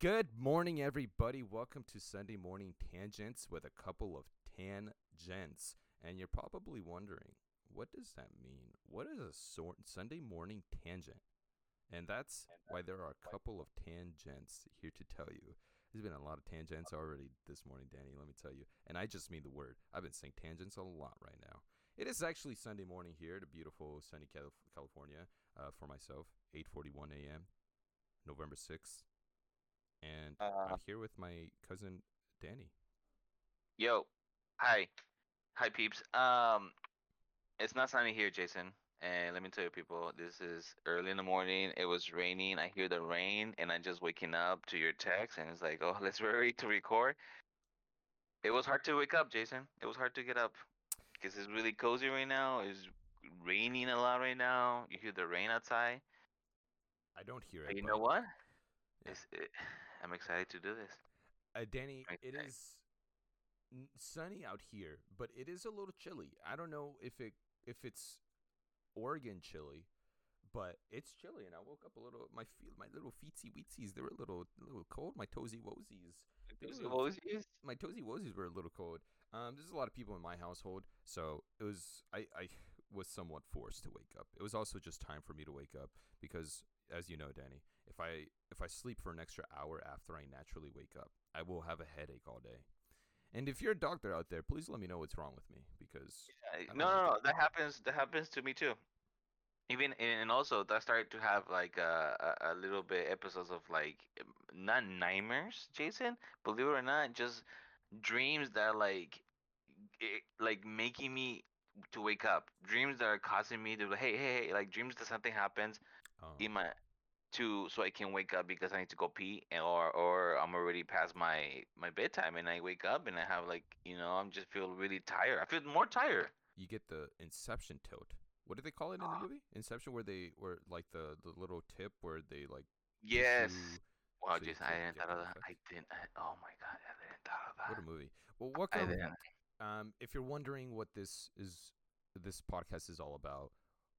Good morning, everybody. Welcome to Sunday Morning Tangents with a couple of tangents. And you're probably wondering, what does that mean? What is a sor- Sunday morning tangent? And that's why there are a couple of tangents here to tell you. There's been a lot of tangents already this morning, Danny, let me tell you. And I just mean the word. I've been saying tangents a lot right now. It is actually Sunday morning here, the beautiful sunny California, uh, for myself, 8:41 a.m., November 6th. And Uh, I'm here with my cousin Danny. yo, hi, hi, peeps. Um, it's not sunny here, Jason. And let me tell you, people, this is early in the morning. It was raining. I hear the rain, and I'm just waking up to your text, and it's like, oh, let's ready to record. It was hard to wake up, Jason. It was hard to get up because it's really cozy right now. It's raining a lot right now. You hear the rain outside. I don't hear But it. you but- know what? It's, it, I'm excited to do this. Uh, Danny, it is sunny out here, but it is a little chilly. I don't know if it if it's Oregon chilly, but it's chilly. And I woke up a little. My feet, my little feetsy weetsies, they were a little a little cold. My toesy woesies, they were a little What was yours? my toesy woesies were a little cold. Um, there's a lot of people in my household, so it was I, I was somewhat forced to wake up. It was also just time for me to wake up because, as you know, Danny, if I if I sleep for an extra hour after I naturally wake up, I will have a headache all day. And if you're a doctor out there, please let me know what's wrong with me because don't No, no, no. That happens. That happens to me too. Even and also that started to have like a, a, little bit episodes of like not nightmares, Jason. Believe it or not, just dreams that are like it, like making me to wake up. Dreams that are causing me to hey hey hey like dreams that something happens um, in my to so I can wake up because I need to go pee and, or or I'm already past my my bedtime and I wake up and I have like you know I'm just feel really tired. I feel more tired. you get the Inception tilt. What do they call it in the Ah. movie? Inception, where they where like the the little tip where they like Yes. you- Wow, so Jason, I didn't thought of that. I didn't. I, oh my god, I didn't thought of that. What a movie. Well, I welcome. didn't. Um, if you're wondering what this is, this podcast is all about,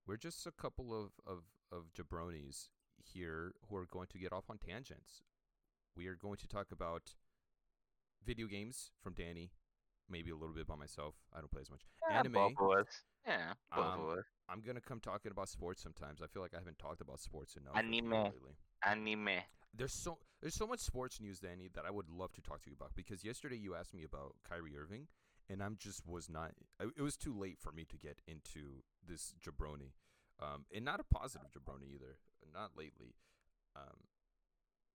we're just a couple of, of, of jabronis here who are going to get off on tangents. We are going to talk about video games from Danny, maybe a little bit by myself. I don't play as much. Yeah, Anime. both of us. Yeah, Um. I'm gonna come talking about sports sometimes. I feel like I haven't talked about sports enough Anime. lately. Anime. There's so there's so much sports news, Danny, that I would love to talk to you about because yesterday you asked me about Kyrie Irving, and I'm just was not. It was too late for me to get into this jabroni, um, and not a positive jabroni either. Not lately. Um,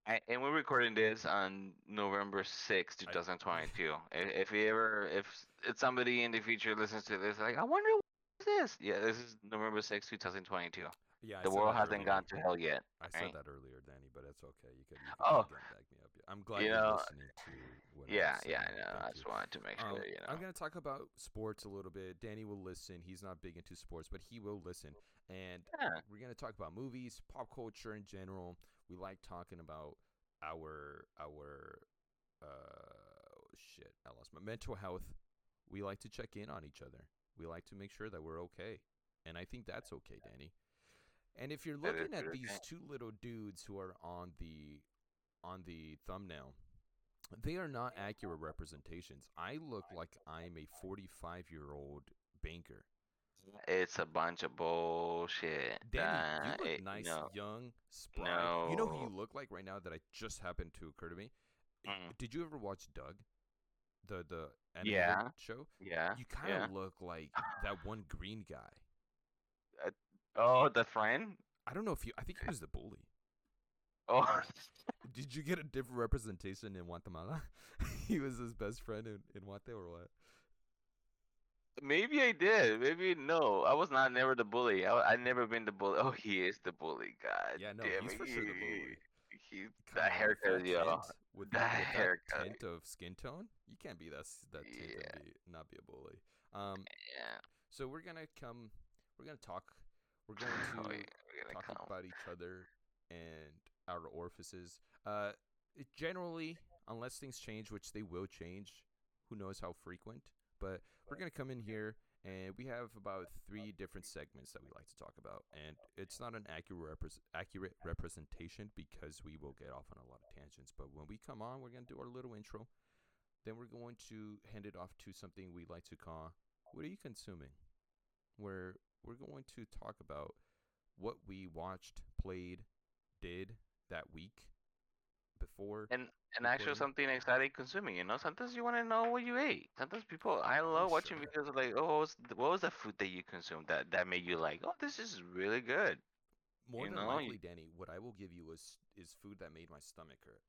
I, and we're recording this on November sixth, I- 2022. if, if you ever, if if somebody in the future listens to this, like, I wonder what is this? Yeah, this is November sixth, 2022. Yeah, I the world hasn't earlier. gone to hell yet. I said right? that earlier, Danny, but it's okay. You can, You could Oh. back me up. I'm glad You are know, listening to Yeah, yeah, I know. I just wanted to make sure, Um, you know. I'm going to talk about sports a little bit. Danny will listen. He's not big into sports, but he will listen. And Yeah. we're going to talk about movies, pop culture in general. We like talking about our our uh shit, I lost my mental health. We like to check in on each other. We like to make sure that we're okay. And I think that's okay, Danny. And if you're looking at these two little dudes who are on the on the thumbnail, they are not accurate representations. I look like I'm a 45 year old banker. It's a bunch of bullshit. Danny, you look it- nice, no. young, spry. You know who you look like right now that I just happened to occur to me? Mm. Did you ever watch Doug? The the Yeah. show? Yeah. You kind of yeah. look like that one green guy. Oh, the friend? I don't know if you I think he was the bully. Oh, Did you get a different representation in Guatemala? he was his best friend in, in Guate or what? maybe I did. Maybe no. I was not never the bully. I I never been the bully. Oh, he is the bully. God Yeah, no, damn he's it. for sure the bully. He, Come that haircut, yo. with That that haircut. tint of skin tone, you can't be that that tint Yeah. and be, not be a bully. Um, Yeah. so we're gonna come, we're gonna talk, we're going Oh, to yeah, talk come. about each other and our orifices. Uh, generally, unless things change, which they will change, who knows how frequent. But we're gonna come in here and we have about three different segments that we like to talk about. And it's not an accurate repres accurate representation because we will get off on a lot of tangents. But when we come on, we're gonna do our little intro. Then we're going to hand it off to something we like to call "What are you consuming?" Where we're going to talk about what we watched, played, did that week before. And and actually recording. something exciting consuming. You know, sometimes you want to know what you ate. Sometimes people, I love watching sure. videos of like, oh, what was, th- what was the food that you consumed that that made you like, oh, this is really good. more you than know, likely, Danny, what I will give you is is food that made my stomach hurt.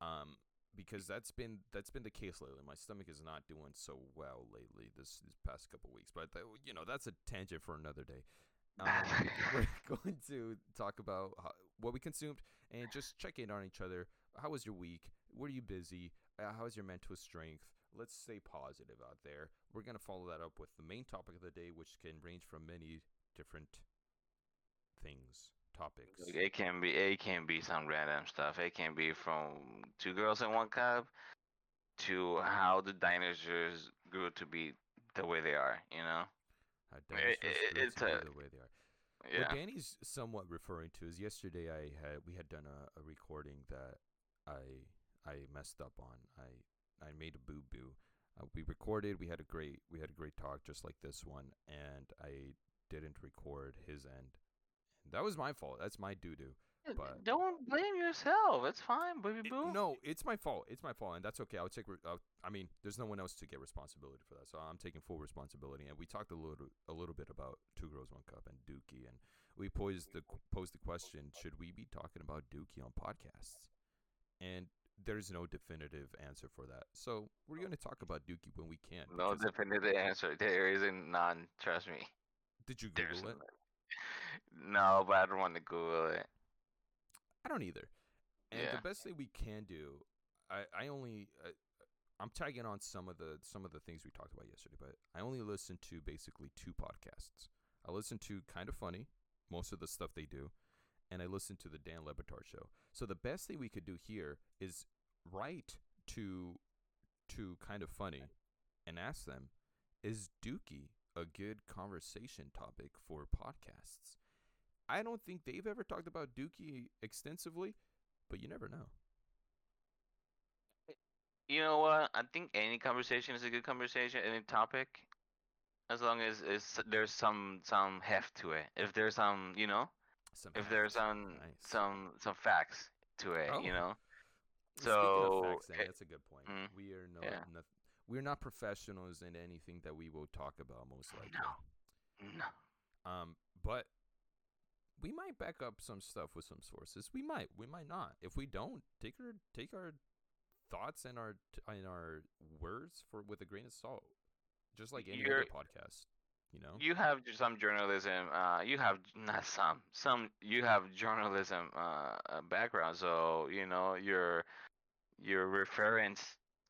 Um, because that's been that's been the case lately. My stomach is not doing so well lately this this past couple weeks. But that, you know that's a tangent for another day. Um, we're going to talk about how, what we consumed and just check in on each other. How was your week? Were you busy? Uh, how is your mental strength? Let's stay positive out there. We're gonna follow that up with the main topic of the day, which can range from many different things, topics. It can be it can be some random stuff. It can be from two girls in one cup to how the dinosaurs grew to be the way they are. You know. How It- it- it's a- the way they are. Yeah. What Danny's somewhat referring to is yesterday I had we had done a, a recording that I I messed up on. I I made a boo boo. Uh, we recorded. We had a great we had a great talk just like this one, and I didn't record his end. That was my fault. That's my doo doo. but- Don't blame yourself. It's fine, baby It- boo. no, it's my fault. It's my fault, and that's okay. I'll take. Re- I'll, I mean, there's no one else to get responsibility for that, so I'm taking full responsibility. And we talked a little, a little bit about Two Girls One Cup and Dookie, and we posed the posed the question: Should we be talking about Dookie on podcasts? And there's no definitive answer for that. So we're going to talk about Dookie when we can. No definitive answer. There isn't none. Trust me. did you There's Google it? none. No, but I don't want to Google it. I don't either. And Yeah. the best thing we can do, I I only uh, I'm tagging on some of the some of the things we talked about yesterday, but I only listen to basically two podcasts. I listen to Kind of Funny, most of the stuff they do, and I listen to the Dan Le Batard show. So the best thing we could do here is write to to Kind of Funny and ask them, is Dookie a good conversation topic for podcasts? I don't think they've ever talked about Dookie extensively, but you never know. You know what? I think any conversation is a good conversation, any topic, as long as it's, there's some some heft to it. If there's some, you know, Some if there's some Nice. some some facts to it, you Oh. know. Speaking of so, facts, Dan, it- that's a good point. mm, we are no, yeah. noth- we're not professionals in anything that we will talk about, most likely. No. No. Um, but we might back up some stuff with some sources. We might, we might not. If we don't, take our take our thoughts and our and our words for with a grain of salt, just like any You're- other podcast. You know, You have some journalism. Uh, you have not some. Some you have journalism uh, uh, background, so you know your your reference,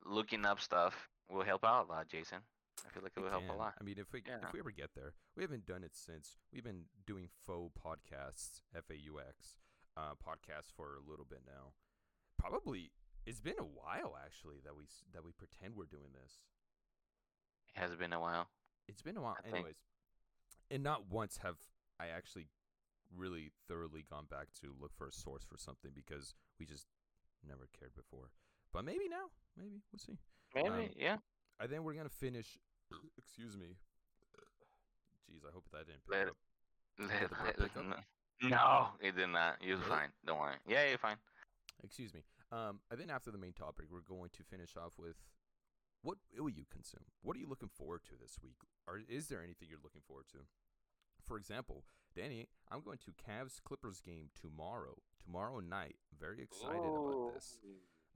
looking up stuff will help out a lot, Jason. I feel like it It will help a lot. I mean, if we Yeah. if we ever get there, we haven't done it since we've been doing faux podcasts, F A U X, uh, podcasts for a little bit now. Probably it's been a while actually that we that we pretend we're doing this. Has it has been a while. It's been a while, I think- anyways. And not once have I actually really thoroughly gone back to look for a source for something because we just never cared before. But maybe now, maybe we'll see. Maybe, Um, yeah. I think we're gonna finish. excuse me. Jeez, I hope that didn't pick Let- up. Let- let- pick up? no, no, it did not. You're Really? fine. Don't worry. Yeah, you're fine. Excuse me. Um, I think after the main topic, we're going to finish off with what will you consume? What are you looking forward to this week? Or is there anything you're looking forward to? For example, Danny, I'm going to Cavs Clippers game tomorrow. Tomorrow night. Very excited about this.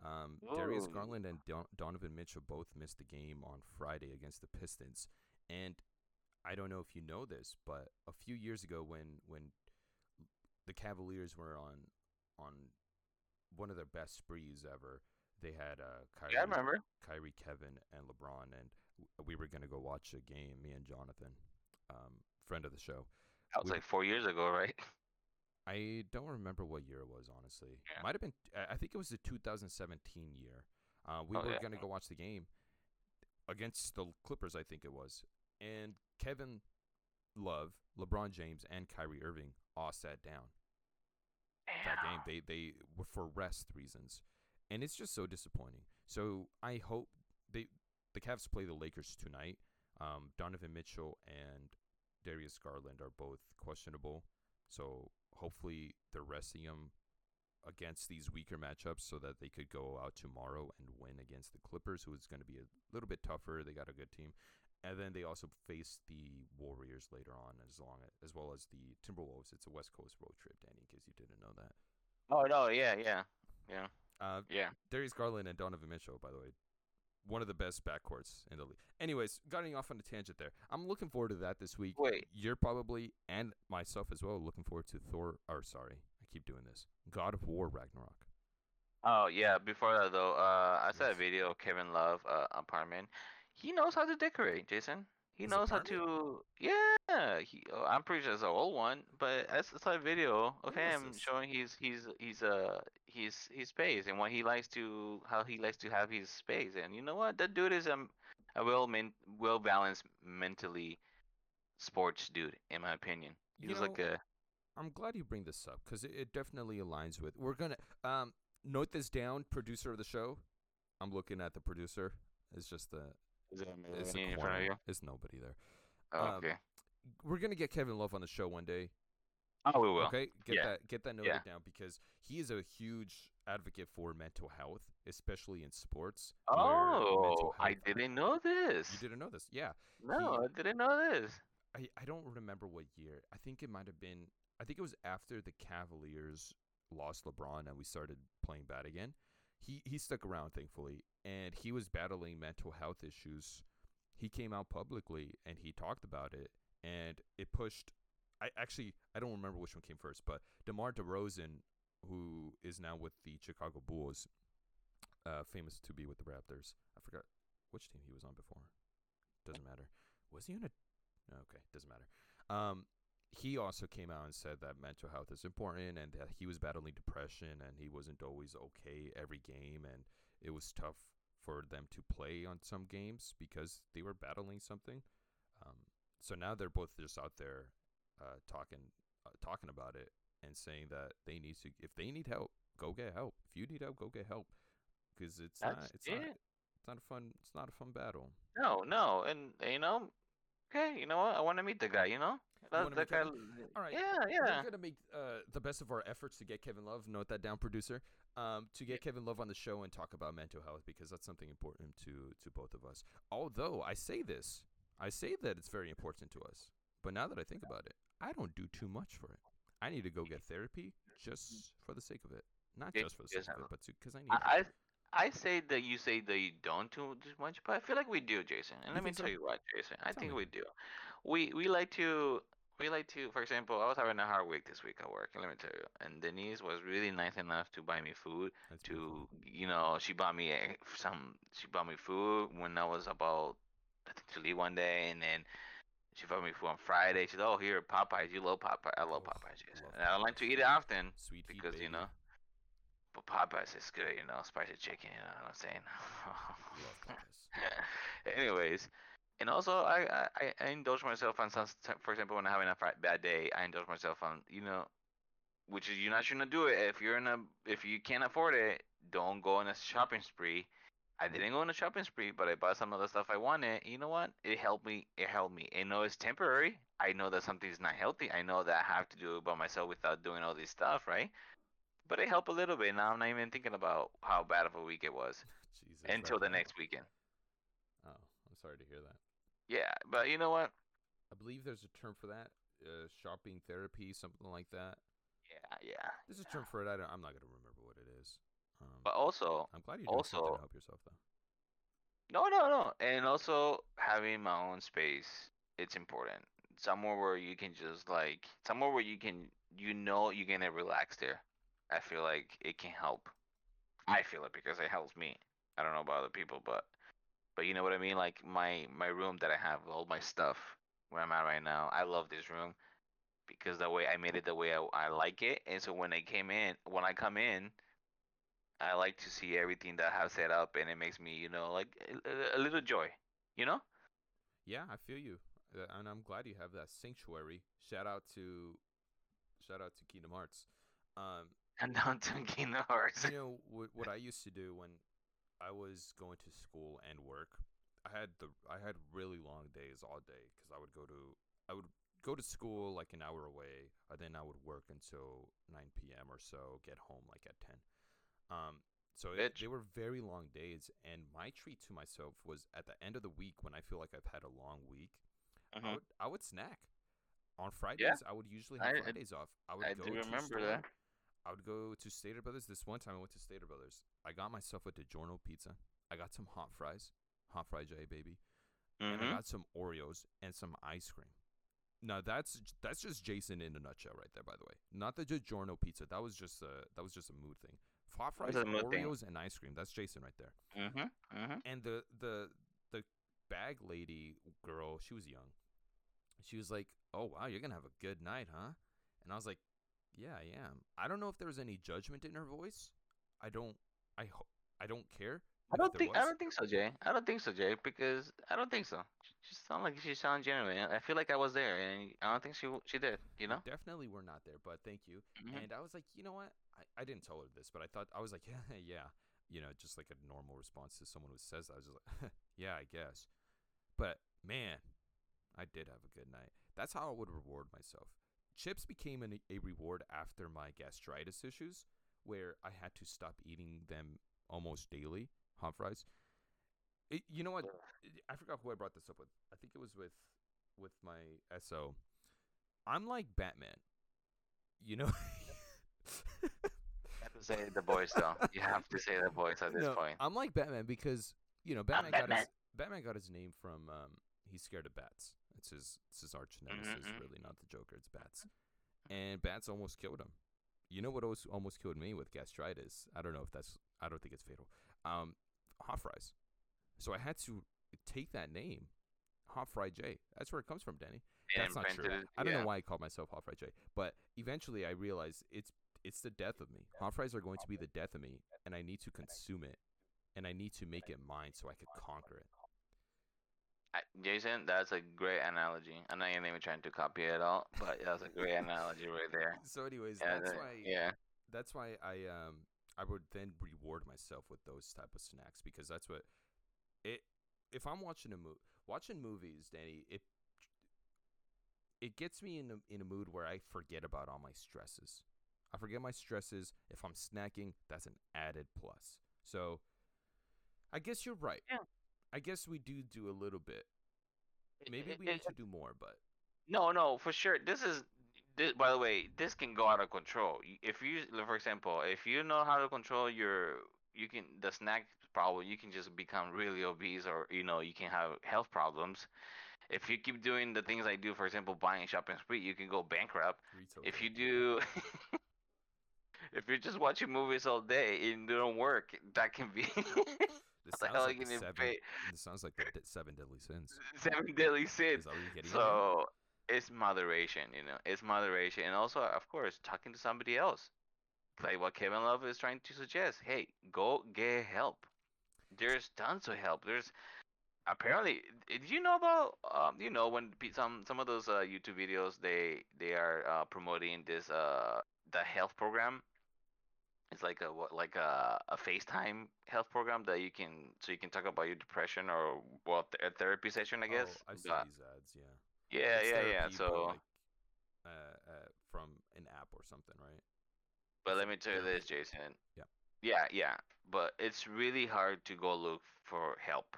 Um, Darius Ooh. Garland and Don- Donovan Mitchell both missed the game on Friday against the Pistons, and I don't know if you know this, but a few years ago, when when the Cavaliers were on on one of their best sprees ever, they had uh, Kyrie, Yeah, I remember. Kyrie, Kevin, and LeBron, and we were gonna go watch a game. Me and Jonathan, um, friend of the show. That was we- like four years ago, right? I don't remember what year it was, honestly. Yeah. Might have been. I- think it was the 2017 year. Uh, we Oh, were yeah. gonna go watch the game against the Clippers. I think it was, and Kevin Love, LeBron James, and Kyrie Irving all sat down that game. They they were for rest reasons, and it's just so disappointing. So I hope they the Cavs play the Lakers tonight. Um, Donovan Mitchell and Darius Garland are both questionable, so hopefully they're resting them against these weaker matchups so that they could go out tomorrow and win against the Clippers, who is going to be a little bit tougher. They got a good team. And then they also face the Warriors later on, as long as well as the Timberwolves. It's a West Coast road trip, Danny, in case you didn't know that. Oh no, yeah, yeah, yeah, Uh, yeah. Darius Garland and Donovan Mitchell, by the way, one of the best backcourts in the league. Anyways, getting off on a tangent there. I'm looking forward to that this week. Wait. You're probably and myself as well looking forward to Thor. Or sorry, I keep doing this. God of War Ragnarok. Oh yeah. Before that though, uh, I saw a video of Kevin Love uh, apartment. He knows how to decorate, Jason. He His knows how to. Yeah. He. oh, I'm pretty sure it's an old one, but I saw a video of him this? showing his his his uh his his space and what he likes to how he likes to have his space. And you know what? That dude is um, a well men well balanced mentally sports dude in my opinion. You He's like know, a I'm glad you bring this up because it, it definitely aligns with. We're gonna um note this down. Producer of the show. I'm looking at the producer. It's just the Is it's in a front of corner. you? It's nobody there. Oh, um, okay. We're gonna get Kevin Love on the show one day. Oh, we will. Okay, get Yeah. that get that noted Yeah. down because he is a huge advocate for mental health, especially in sports. Oh, I didn't know this. You didn't know this, yeah. No, he- I didn't know this. I, I don't remember what year. I think it might have been. I think it was after the Cavaliers lost LeBron and we started playing bad again. He he stuck around thankfully, and he was battling mental health issues. He came out publicly and he talked about it, and it pushed. I actually I don't remember which one came first, but DeMar DeRozan, who is now with the Chicago Bulls, uh, famous to be with the Raptors. I forgot which team he was on before. Doesn't matter. Was he on a Okay, doesn't matter. Um, he also came out and said that mental health is important and that he was battling depression and he wasn't always okay every game and it was tough for them to play on some games because they were battling something. Um, so now they're both just out there uh, talking uh, talking about it and saying that they need to if they need help, go get help. If you need help, go get help because it's not That's it's not it's not a fun it's not a fun battle. No, no, and you know, okay, you know what? I want to meet the guy. You know, that, wanna that meet guy. All right. Yeah, yeah. We're gonna make uh, the best of our efforts to get Kevin Love. Note that down, producer. Um, to get Kevin Love on the show and talk about mental health because that's something important to to both of us. Although I say this, I say that it's very important to us. But now that I think about it, I don't do too much for it. I need to go get therapy just for the sake of it, not Yeah, just for the sake of it, but because I need. I, it. I I say that you say that you don't do too much, but I feel like we do, Jason. And You let me so? tell you what, Jason. I Tell think me. we do. We we like to we like to. For example, I was having a hard week this week at work, let me tell you. And Denise was really nice enough to buy me food. That's beautiful. To you know, she bought me eh, some. She bought me food when I was about I think to leave one day, and then. She bought me food on Friday. She said, "Oh, here, Popeyes. You love Popeyes. I love Oh, Popeyes. Love And I don't like to eat it often Sweet because you know, but Popeyes is good, you know, spicy chicken, you know what I'm saying? Anyways, and also I, I I- indulge myself on some, for example, when I'm having a bad day, I indulge myself on, you know, which is you're not shouldn't do it if you're in a if you can't afford it, don't go on a shopping spree. I didn't go on a shopping spree, but I bought some of the stuff I wanted. You know what? It helped me. It helped me. I know it's temporary. I know that something's not healthy. I know that I have to do it by myself without doing all this stuff, right? But it helped a little bit. Now I'm not even thinking about how bad of a week it was Jesus, until the now. next weekend. Oh, I'm sorry to hear that. Yeah, but you know what? I believe there's a term for that. Uh, shopping therapy, something like that. Yeah, yeah. There's a term for it. I don't, I'm not gonna remember what it is. Um, But also, I'm glad something also- to help yourself, though. no, no, no, and also having my own space. It's important. Somewhere where you can just like somewhere where you can you know you're gonna relax there. I feel like it can help. I feel it because it helps me. I don't know about other people, but but you know what I mean. Like my my room that I have all my stuff where I'm at right now. I love this room because the way I made it the way I, I like it, and so when I came in, when I come in, I like to see everything that I have set up, and it makes me, you know, like a, a- little joy, you know. Yeah, I feel you. uh, and I'm glad you have that sanctuary. Shout out to, shout out to Kingdom Hearts. Um, And down to Kingdom Hearts. you know what, what I used to do when I was going to school and work. I had the I had really long days all day because I would go to I would go to school like an hour away, and then I would work until 9 p.m. or so, get home like at 10. Um, so it, they were very long days, and my treat to myself was at the end of the week when I feel like I've had a long week, I Mhm. would I would snack. On Fridays, I would usually have I- I- Fridays off. I would I go do to remember store, that. I would go to Stater Brothers. This one time I went to Stater Brothers. I got myself a DiGiorno pizza. I got some hot fries, hot fry J baby, and I Mhm. got some Oreos and some ice cream. Now that's that's just Jason in a nutshell right there. By the way, not the DiGiorno pizza. That was just a that was just a mood thing. Hot fries, mood thing. Oreos, and ice cream. That's Jason right there. Mhm. Mhm. And the the the bag lady girl, she was young. She was like, "Oh wow, you're gonna have a good night, huh?" And I was like, "Yeah, I am." I don't know if there was any judgment in her voice. I don't. I ho- I don't care. I don't think I don't think so, Jay. I don't think so, Jay, because I don't think so. She she sound like she sound genuine. I feel like I was there, and I don't think she she did. You know? Definitely, we're not there, but thank you. Mhm. And I was like, you know what? I, I didn't tell her this, but I thought I was like, yeah, yeah, you know, just like a normal response to someone who says that. I was just like, yeah, I guess. But man, I did have a good night. That's how I would reward myself. Chips became an, a reward after my gastritis issues, where I had to stop eating them almost daily. Hot fries. It, you know what? I forgot who I brought this up with. I think it was with with my SO. I'm like Batman. You know? You have to say the voice though. You have to say the voice at this No, point. I'm like Batman because you know Batman got his Batman. Batman got his name from um, he's scared of bats. It's his it's his arch nemesis. mhm. Really, not the Joker. It's bats, and bats almost killed him. You know what almost almost killed me with gastritis? I don't know if that's I don't think it's fatal. Um, hot fries. So I had to take that name, Hot Fry J. That's where it comes from, Danny. And That's not true. it- I don't yeah. know why I called myself Hot Fry J, but eventually I realized it's it's the death of me. Hot fries are going to be the death of me, and I need to consume it, and I need to make it mine so I could conquer it. I, Jason, that's a great analogy. I'm not even trying to copy it at all, but that's a great analogy right there. So, anyways, Yeah, that's why yeah. that's why I um I would then reward myself with those type of snacks because that's what it. If I'm watching a movie, watching movies, Danny, it it gets me in a, in a mood where I forget about all my stresses. I forget my stresses. If I'm snacking, that's an added plus. So, I guess you're right. Yeah. I guess we do do a little bit. Maybe we need to do more, but No, no, for sure. This is, this, by the way, this can go out of control. If you, for example, if you know how to control your, you can the snack problem, you can just become really obese, or you know, you can have health problems. If you keep doing the things I do, for example, buying shopping spree, you can go bankrupt. retail. If you do, if you're just watching movies all day and they don't work, that can be. this sounds hell like the seven. pay- This sounds like the seven deadly sins. Seven deadly sins. that what you're getting at? So it's moderation, you know. It's moderation, and also, of course, talking to somebody else, like what Kevin Love is trying to suggest. Hey, go get help. There's tons of help. There's apparently. Did you know about? Um, you know, when some some of those uh, YouTube videos they they are uh, promoting this uh the health program. It's like a what like a a FaceTime health program that you can so you can talk about your depression or well a therapy session I guess. Oh, I've seen but- these ads. Yeah. yeah, It's yeah, yeah. So, like, uh, uh, from an app or something, right? but let me tell you this, Jason. Yeah. Yeah, yeah. But it's really hard to go look for help.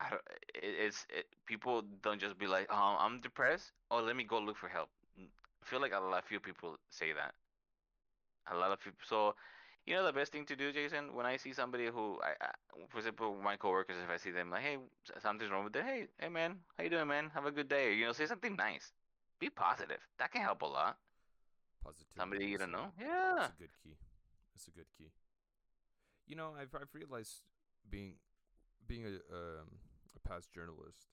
I don't, it, it's it, people don't just be like, "Oh, I'm depressed. Oh, let me go look for help." N- I feel like a lot few people say that. A lot of people. So, you know, the best thing to do, Jason, when I see somebody who, I, I for example, my coworkers, if I see them like, "Hey, something's wrong with it. Hey, hey, man, how you doing, man? Have a good day." You know, say something nice. Be positive. That can help a lot. Positivity. Somebody you don't know. Yeah. That's a good key. That's a good key. You know, I've I've realized being being a um, a past journalist,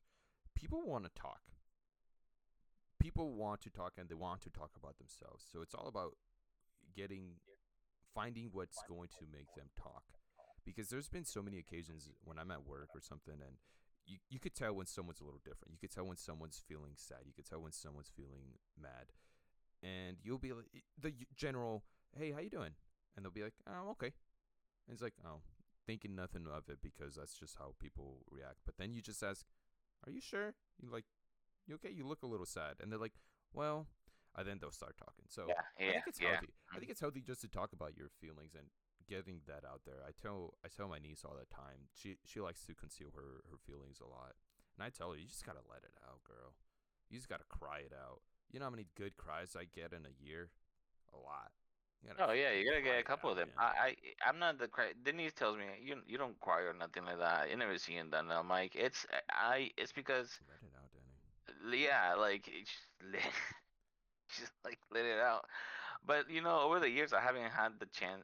people want to talk. People want to talk and they want to talk about themselves. So it's all about getting finding what's going to make them talk. Because there's been so many occasions when I'm at work or something and you, you could tell when someone's a little different. You could tell when someone's feeling sad. You could tell when someone's feeling mad, and you'll be like the general, "Hey, how you doing?" And they'll be like, "Oh, I'm okay." And it's like, "Oh, thinking nothing of it because that's just how people react." But then you just ask, "Are you sure?" You like, "You okay?" You look a little sad, and they're like, "Well," and then they'll start talking. So Yeah, I think it's yeah. healthy. I mm-hmm. think it's healthy just to talk about your feelings and getting that out there. I tell I tell my niece all the time. She she likes to conceal her her feelings a lot, and I tell her you just gotta let it out, girl. You just gotta cry it out. You know how many good cries I get in a year? A lot. Oh yeah, you gotta get a couple of them. I, I I'm not the cry. Denise tells me you you don't cry or nothing like that. You never seen that. And I'm like, it's I. It's because Let it out, Danny. yeah, like it's just like let it out. But you know, over the years, I haven't had the chance.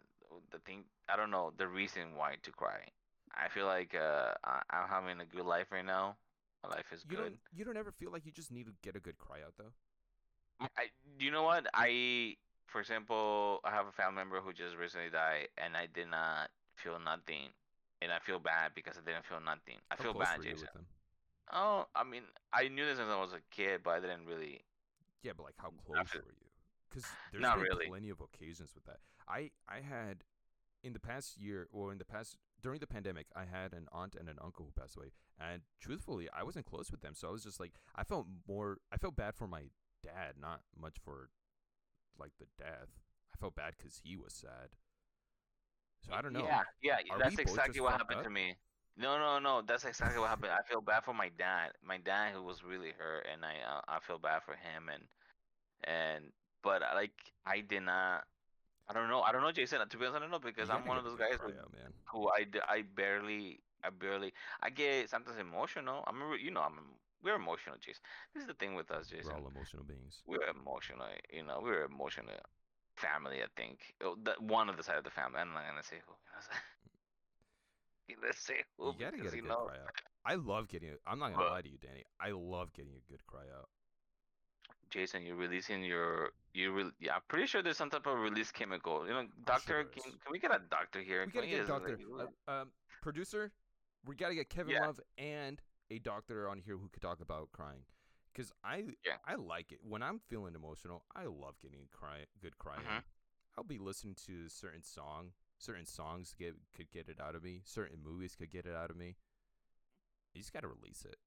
The thing, I don't know the reason why to cry. I feel like uh, I, I'm having a good life right now. My life is You good. don't you don't ever feel like you just need to get a good cry out though. I, you know what? I, for example, I have a family member who just recently died, and I did not feel nothing, and I feel bad because I didn't feel nothing. I How feel bad, Jason. Oh, I mean, I knew this since I was a kid, but I didn't really. Yeah, but like how close were you? Because there's Not been really. plenty of occasions with that. I I had in the past year or in the past during the pandemic, I had an aunt and an uncle who passed away, and truthfully, I wasn't close with them. So I was just like, I felt more. I felt bad for my dad, not much for like the death. I felt bad because he was sad. So I don't know. Yeah, yeah, Are that's exactly what happened up? to me. No, no, no, that's exactly what happened. I feel bad for my dad. My dad who was really hurt, and I, uh, I feel bad for him, and, and, but like, I did not. I don't know. I don't know, Jason. To be honest, I don't know because I'm one of those guys who, out, who I, I barely, I barely, I get sometimes emotional. I'm, a you know, I'm, we're emotional, Jason. This is the thing with us, Jason. We're all emotional beings. we're emotional, you know, we're emotional family. I think Oh, one of the side of the family. I'm not gonna say who. You know, let's who You gotta get a good know. cry out. I love getting. it. I'm not gonna lie to you, Danny. I love getting a good cry out. Jason, you're releasing your you re- yeah. I'm pretty sure there's some type of release chemical. You know, doctor, there can, can we get a doctor here? We gotta get just, doctor. Uh, um, producer, we gotta get Kevin Yeah. Love and a doctor on here who could talk about crying. Cause I Yeah. I like it when I'm feeling emotional. I love getting cry good crying. Mhm. I'll be listening to a certain song, certain songs get could get it out of me. Certain movies could get it out of me. You just gotta release it.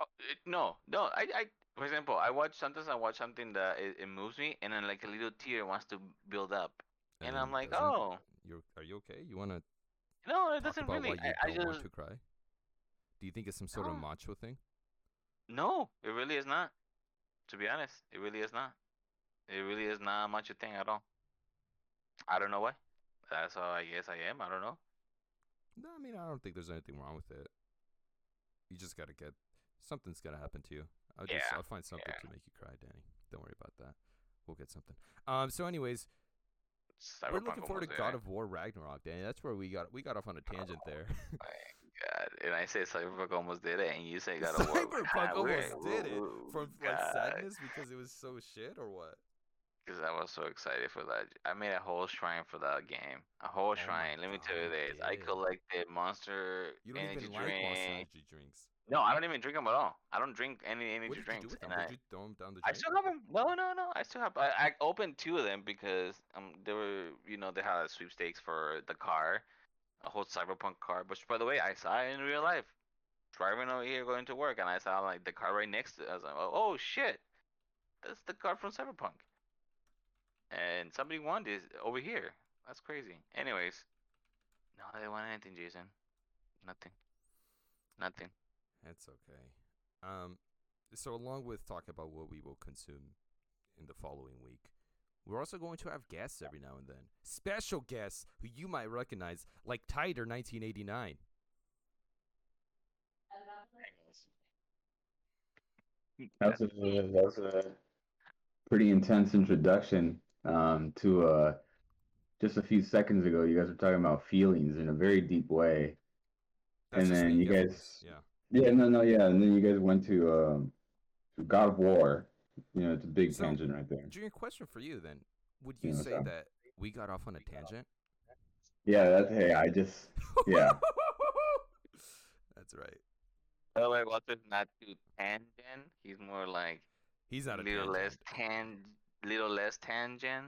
Oh, it- no, no. I, I, for example, I watch sometimes I watch something that it, it moves me, and then like a little tear wants to build up, and, I'm like, oh, You're are you okay? You wanna no, it doesn't really. you I, I just want to cry? Do you think it's some sort of macho thing? no, it really is not. To be honest, it really is not. It really is not a macho thing at all. I don't know why. That's how I guess I am. I don't know. No, I mean I don't think there's anything wrong with it. You just gotta get something's gonna happen to you. I'll just Yeah, I'll find something yeah. to make you cry, Danny. Don't worry about that. We'll get something. Um. So, anyways, we're looking forward to God of War Ragnarok, Danny. That's where we got we got off on a tangent there. My God, and I said Cyberpunk almost did it, and you say God of War. Cyberpunk almost did it from like God. sadness because it was so shit or what? Because I was so excited for that. I made a whole shrine for that game. A whole Oh shrine. Let me tell you you this. I collected Monster You don't energy even like drink. Monster Energy drinks. No, I don't even drink them at all. I don't drink any energy What did you drinks. do with them? I, you throw them down the I still have them. No, no, no. I still have. I, I opened two of them because um they were you know they had a sweepstakes for the car, a whole cyberpunk car. Which by the way, I saw in real life, driving over here going to work, and I saw like the car right next to. it. I was like, oh, oh shit, that's the car from Cyberpunk. And somebody won this over here. That's crazy. Anyways, no, they didn't want anything, Jason. Nothing. Nothing. That's okay. Um, so along with talking about what we will consume in the following week, we're also going to have guests every now and then. Special guests who you might recognize, like Tider 1989. That was a, that was a pretty intense introduction um, to uh, just a few seconds ago. You guys were talking about feelings in a very deep way. That's And then you guys- yeah. Yeah, no, no, yeah. And then you guys went to, um, God of War. You know, it's a big So- tangent right there. Junior, question for you then: Would you Yeah, what's say up? that we got off on a tangent? Yeah, that's hey, I just yeah. That's right. By the way, Walter's not too tangent. He's more like He's not a little less tangent. Tan, little less tangent.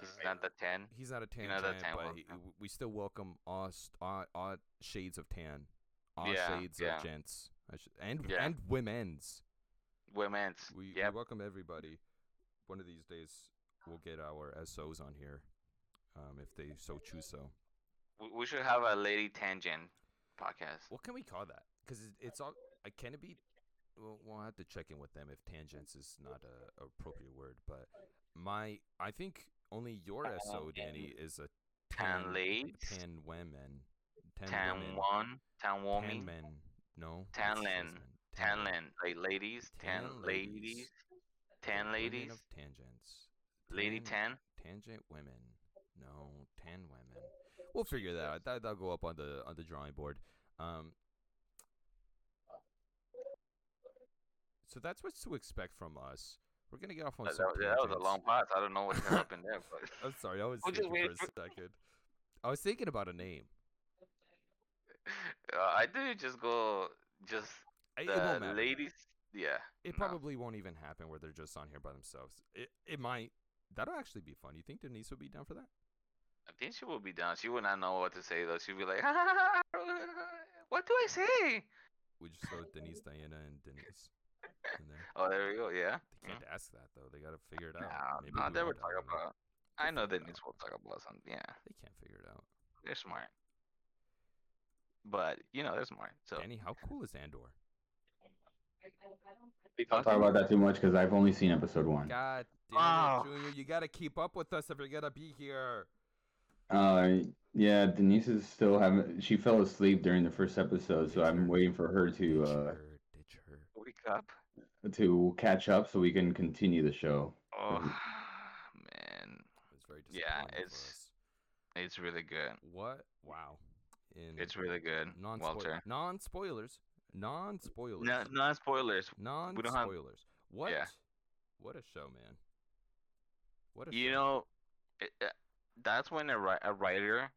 He's not the tan. He's not a You tangent, know that tan but he, we still welcome all, all, all shades of tan, all Yeah, shades yeah. of gents, should, and Yeah. and women's. Women's. We, we welcome everybody. One of these days, we'll get our SOs on here, um, if they so choose. So, We, should have a lady tangent podcast. what can we call that? Because it's all. Can it be? Well, we'll have to check in with them if tangents is not a, a appropriate word. But my, I think only your SO, Danny, is a Tan ladies? tan women, tan, women, one, tan tan woman, men. No, Tan it says len, men. tan men. len, like ladies, tan ladies, ladies. tan Women ladies, of tangents. lady Tan- tan. tangent women. No, tan women. We'll figure that out. That, that'll go up on the on the drawing board. Um, so that's what's to expect from us. We're gonna get off on That, some that- that was a long pause. I don't know what's gonna happen there, but I'm sorry, I was We'll thinking for a second. I was thinking about a name. uh, I did just go just it the ladies. Yeah, It no. probably won't even happen where they're just on here by themselves. It it might. That'll actually be fun. You think Denise would be down for that? I think she will be down. She would not know what to say though. She'd be like, "What do I say?" We just throw Denise, Diana, and Denise there. Oh, there we go. Yeah. They can't ask that though. They gotta figure it out. Nah, Maybe nah, we they won't, were talking I know. about. I know figure it Denise will talk about something. Yeah, They can't figure it out. they're smart. But you know they're smart. So Danny, how cool is Andor? We don't talk about that too much because I've only seen episode one. God damn Wow. it, Junior! You gotta keep up with us if you're gonna be here. Uh, yeah, Denise is still having. She fell asleep during the first episode, so I'm waiting for her to uh her, ditch her. wake up. to catch up so we can continue the show. Oh man, It's very Yeah, it's- for us. it's really good. What? Wow. In It's really good, non Walter. non spoilers, non spoilers, No, no spoilers. non we don't have- spoilers. What? Yeah. What a show, man. What a You show. know, it, uh, that's when a, ri- a writer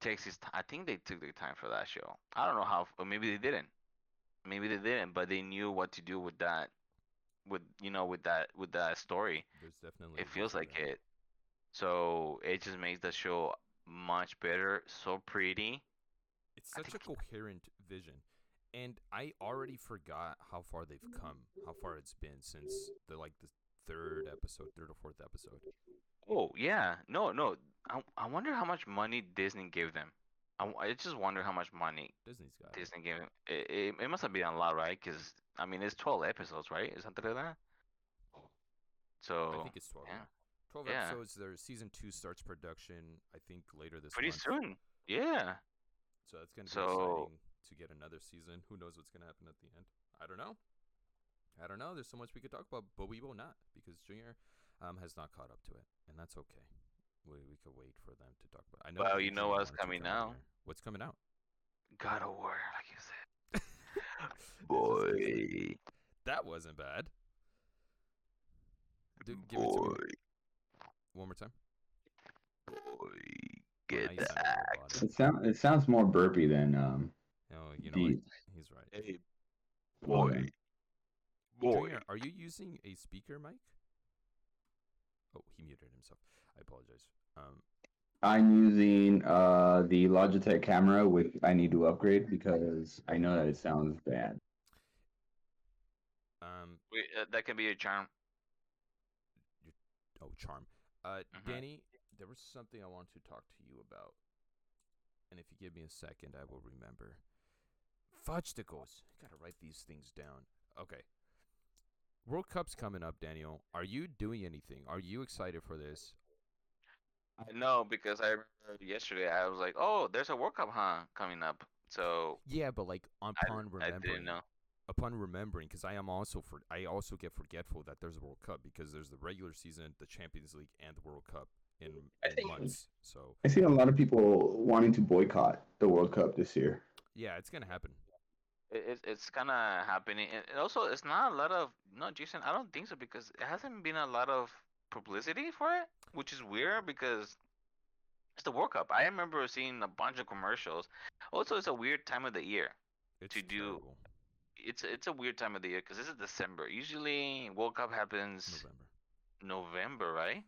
takes his. T- I think they took their time for that show. I don't know how, or maybe they didn't. Maybe they didn't, but they knew what to do with that, with you know, with that with that story. There's definitely. It feels like it. So it just makes the show much better, so pretty. It's such a coherent vision. And I already forgot how far they've come, how far it's been since the like the third episode, third or fourth episode. Oh yeah, no, no. I I wonder how much money Disney gave them. I, I just wonder how much money Disney's got it. Disney gave them. It, it, it must have been a lot, right? Because I mean, it's twelve episodes, right? Is something like that. So I think it's twelve. yeah. Twelve Yeah. episodes. Their season two starts production. I think later this pretty month. soon. Yeah. So that's gonna be So- exciting to get another season. Who knows what's gonna happen at the end? I don't know. I don't know. There's so much we could talk about, but we will not because Junior um, has not caught up to it, and that's okay. We we could wait for them to talk about. I know. Well, you know what's coming come on out? here. What's coming out? God of War, like you said. This is exciting. That wasn't bad. Do, give it to me one more time. boy, get you the sound more axe. robotic. It sounds it sounds more burpy than um. Oh, you know what? He's right. Hey, boy. boy, boy. Junior, are you using a speaker mic? Oh, he muted himself. I apologize. Um, I'm using uh the Logitech camera, which I need to upgrade because I know that it sounds bad. um, Wait, uh, that can be a charm. oh, charm. Uh, Mhm. Danny, there was something I want to talk to you about, and if you give me a second, I will remember. Fudgesticles. Gotta write these things down. Okay. World Cup's coming up, Daniel. Are you doing anything? Are you excited for this? I know because I remember yesterday I was like, oh, there's a World Cup, huh, coming up. So Yeah, but like I, upon I remembering, didn't know. upon remembering, because I am also for I also get forgetful that there's a World Cup because there's the regular season, the Champions League, and the World Cup in, in think- months. So I see a lot of people wanting to boycott the World Cup this year. yeah, it's gonna happen. It, it's it's kind of happening, and and also it's not a lot of no, Jason. I don't think so because it hasn't been a lot of publicity for it, which is weird because it's the World Cup. I remember seeing a bunch of commercials. Also, it's a weird time of the year. It's to do- terrible. It's it's a weird time of the year because this is December. Usually World Cup happens November. November, right?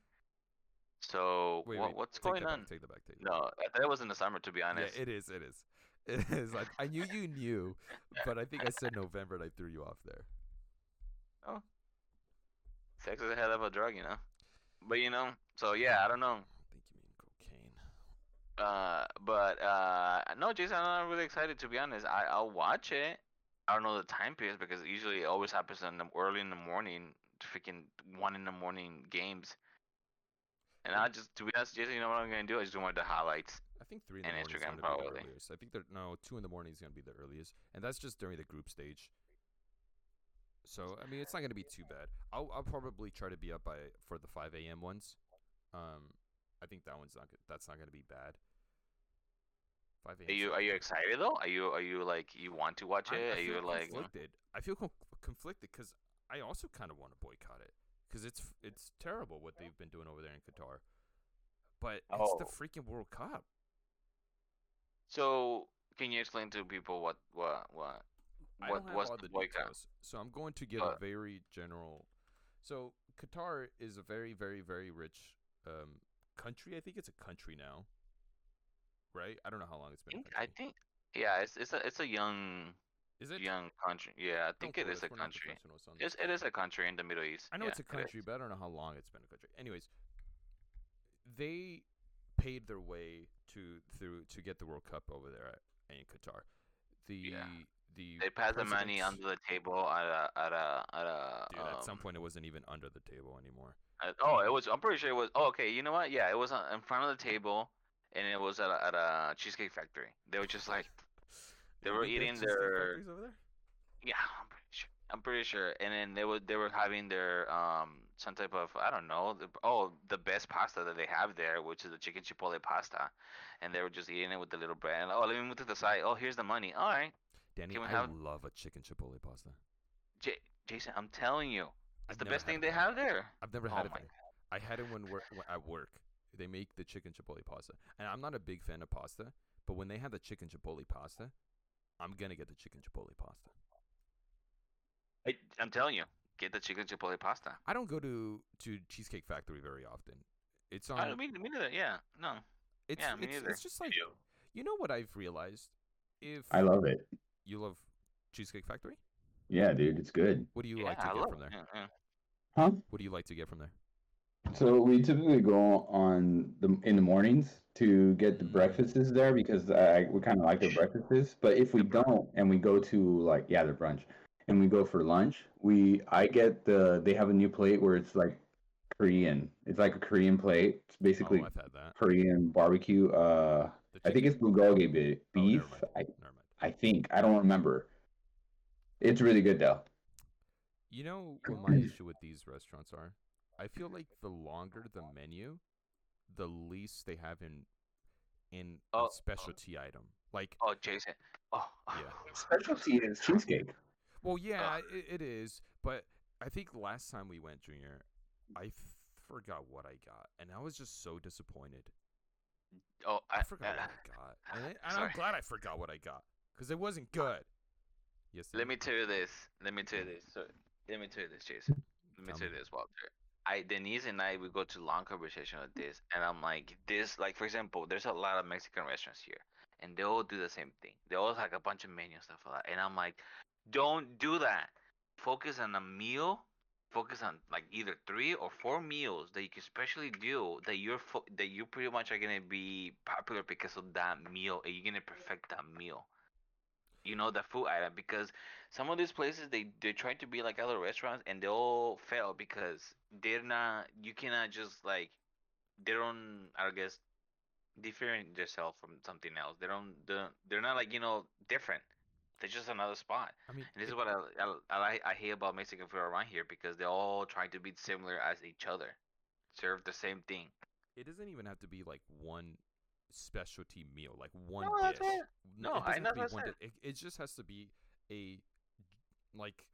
So Wait, what wait. what's going that on? Back, take that back. Take that No, it was in the summer. To be honest. Yeah, it is. It is. It is. I, I knew you knew, but I think I said November and I threw you off there. Oh, sex is a hell of a drug, you know. But you know, so yeah, I don't know. I think you mean cocaine. Uh, but uh, no, Jason, I'm not really excited to be honest. I I'll watch it. I don't know the time period because usually it always happens in the early in the morning, freaking one in the morning games. And I just, to be honest, Jason, you know what I'm gonna do? I just want the highlights. I think three in the And morning is Instagram to be the earliest. I think they're no two in the morning is going to be the earliest, and that's just during the group stage. So I mean, it's not going to be too bad. I'll I'll probably try to be up by for the five a.m. ones. Um, I think that one's not good. That's not going to be bad. Five a.m. Are you are you excited though? Are you are you like you want to watch it? I are you feel like conflicted. I feel conf- conflicted because I also kind of want to boycott it because it's it's terrible what they've been doing over there in Qatar. But it's the Oh. freaking World Cup. so? Can you explain to people what what what I what don't have what's all the the details, so I'm going to give But- a very general. So Qatar is a very, very, very rich um, country. I think it's a country now, right? I don't know how long it's been. think, a I think yeah, it's it's a it's a young is it? young country. Yeah, I think it quote is us, a country. professionals on this. It's, it is a country in the Middle East. I know yeah, it's a it is. country, but I don't know how long it's been a country. Anyways, they paid their way to through to get the World Cup over there at, in Qatar. The Yeah. The They pass the money under the table at a at a at a. Dude, at some um, point it wasn't even under the table anymore. Uh, oh, it was. I'm pretty sure it was. Oh, okay. You know what? Yeah, it was in front of the table, and it was at a, at a cheesecake factory. They were just like, They were eating their- factories over there? yeah, I'm pretty sure. I'm pretty sure. And then they were they were having their um some type of I don't know. The, oh, the best pasta that they have there, which is the chicken chipotle pasta, and they were just eating it with the little bread. And, oh, let me move to the side. Oh, here's the money. All right, Danny, I have- love a chicken chipotle pasta. J- Jason, I'm telling you, it's I've the best thing it they have there. I've never Oh had it. my there. I had it when work when- at work. They make the chicken chipotle pasta, and I'm not a big fan of pasta. But when they have the chicken chipotle pasta, I'm gonna get the chicken chipotle pasta. I, I'm telling you, get the chicken chipotle pasta. I don't go to to Cheesecake Factory very often. It's on. I don't mean, me neither. Yeah, no. it's yeah, me it's, neither. it's just like you know what I've realized. If I love it. You love Cheesecake Factory, Yeah, dude, it's good. what do you yeah, like to I get from there? Yeah, yeah. Huh? What do you like to get from there? So we typically go on the in the mornings to get the Mm. breakfasts there because I we kind of like the breakfasts. But if we don't and we go to like yeah their brunch and we go for lunch, we I get the they have a new plate where it's like Korean. It's like a Korean plate. It's basically oh, I've had that. Korean barbecue. Uh, I think it's bulgogi be- Oh, never beef. mind, I never mind. I think I don't remember. It's really good though. You know what my issue with these restaurants are? I feel like the longer the menu, the least they have in in Oh, a oh. specialty item. Like, Oh, Jason. Oh. Yeah. Specialty is cheesecake. well, yeah, it, it is, but I think last time we went, Junior, I f- forgot what I got, and I was just so disappointed. Oh, I I, forgot what uh, I got, and, it- and I'm glad I forgot what I got because it wasn't good. Yes. Let me tell you this. Let me tell you this. So, let me tell you this, Jason. Let me Tell tell you this, Walter. I Denise and I we go to long conversation with this, and I'm like, this like for example, there's a lot of Mexican restaurants here, and they all do the same thing. They all have a bunch of menu and stuff like that, and I'm like, don't do that. Focus on a meal. Focus on like either three or four meals that you can specially do that you're fo- that you pretty much are gonna be popular because of that meal, and you're gonna perfect that meal. You know the food item because some of these places they they try to be like other restaurants and they all fail because they're not you cannot just like they don't I guess different themselves from something else. They don't they're, they're not like you know different. They're just another spot. I mean, And this it- is what I I, I hate about Mexican food around here because they all try to be similar as each other, serve the same thing. it doesn't even have to be like one specialty meal, like one No, dish. no, it I- have to be one said. dish. It, it just has to be a like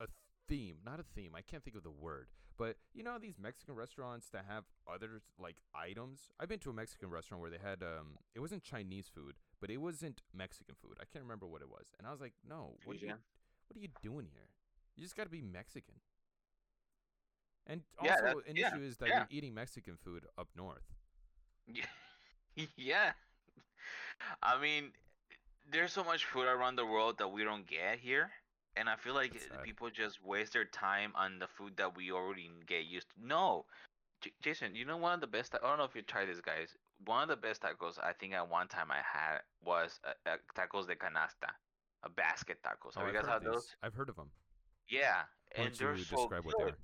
a theme, not a theme. I can't think of the word, But you know these Mexican restaurants that have other like items. I've been to a Mexican restaurant where they had um, it wasn't Chinese food, but it wasn't Mexican food. I can't remember what it was, and I was like, no, what are you, what are you doing here? You just got to be Mexican. And Yeah, also, that- an yeah, issue is that yeah. you're eating Mexican food up north. Yeah. yeah. I mean, there's so much food around the world that we don't get here. And I feel like That's people just waste their time on the food that we already get used to. No. J- Jason, you know one of the best, I don't know if you tried this, guys. One of the best tacos I think at one time I had was uh, uh, tacos de canasta, a basket tacos. Oh, Have you guys had those? I've heard of them. Yeah. Why And they're so describe what they are?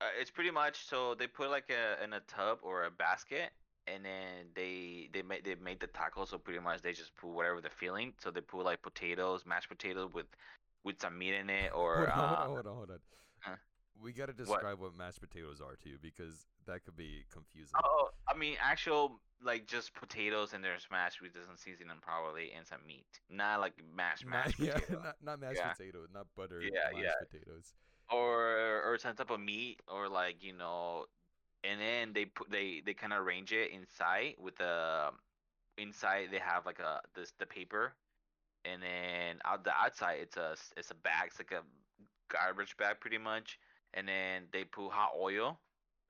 Uh, it's pretty much so they put like a in a tub or a basket, and then they they made they made the tacos. So pretty much they just put whatever they're feeling. So they put like potatoes, mashed potatoes with with some meat in it, or hold, on, uh, hold on, hold on, hold on. huh? We got to describe what mashed potatoes are to you because that could be confusing. oh, I mean actual like just potatoes and they're smashed with some seasoning probably and some meat, not like mashed Not, mashed yeah, potato. not, not mashed Yeah. potatoes, not butter Yeah, mashed yeah. potatoes. or or some type of meat or like you know and then they put they they kind of arrange it inside with the um, inside they have like a this the paper and then out the outside it's a it's a bag it's like a garbage bag pretty much and then they put hot oil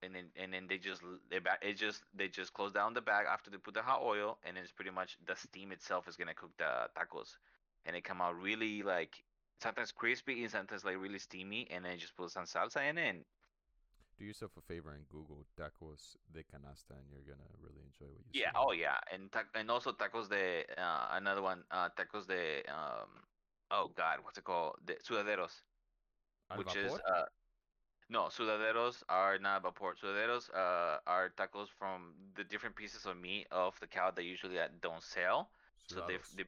and then and then they just they back it just they just close down the bag after they put the hot oil and it's pretty much the steam itself is gonna cook the tacos and they come out really like sometimes crispy and sometimes like really steamy and then just put some salsa in it and Do yourself a favor and Google tacos de canasta, and you're gonna really enjoy what you yeah see. oh yeah and ta- and also tacos de uh, another one uh tacos de um oh god what's it called? The sudaderos Al which is uh no sudaderos are not vapor. Sudaderos uh are tacos from the different pieces of meat of the cow that usually that don't sell. So they, they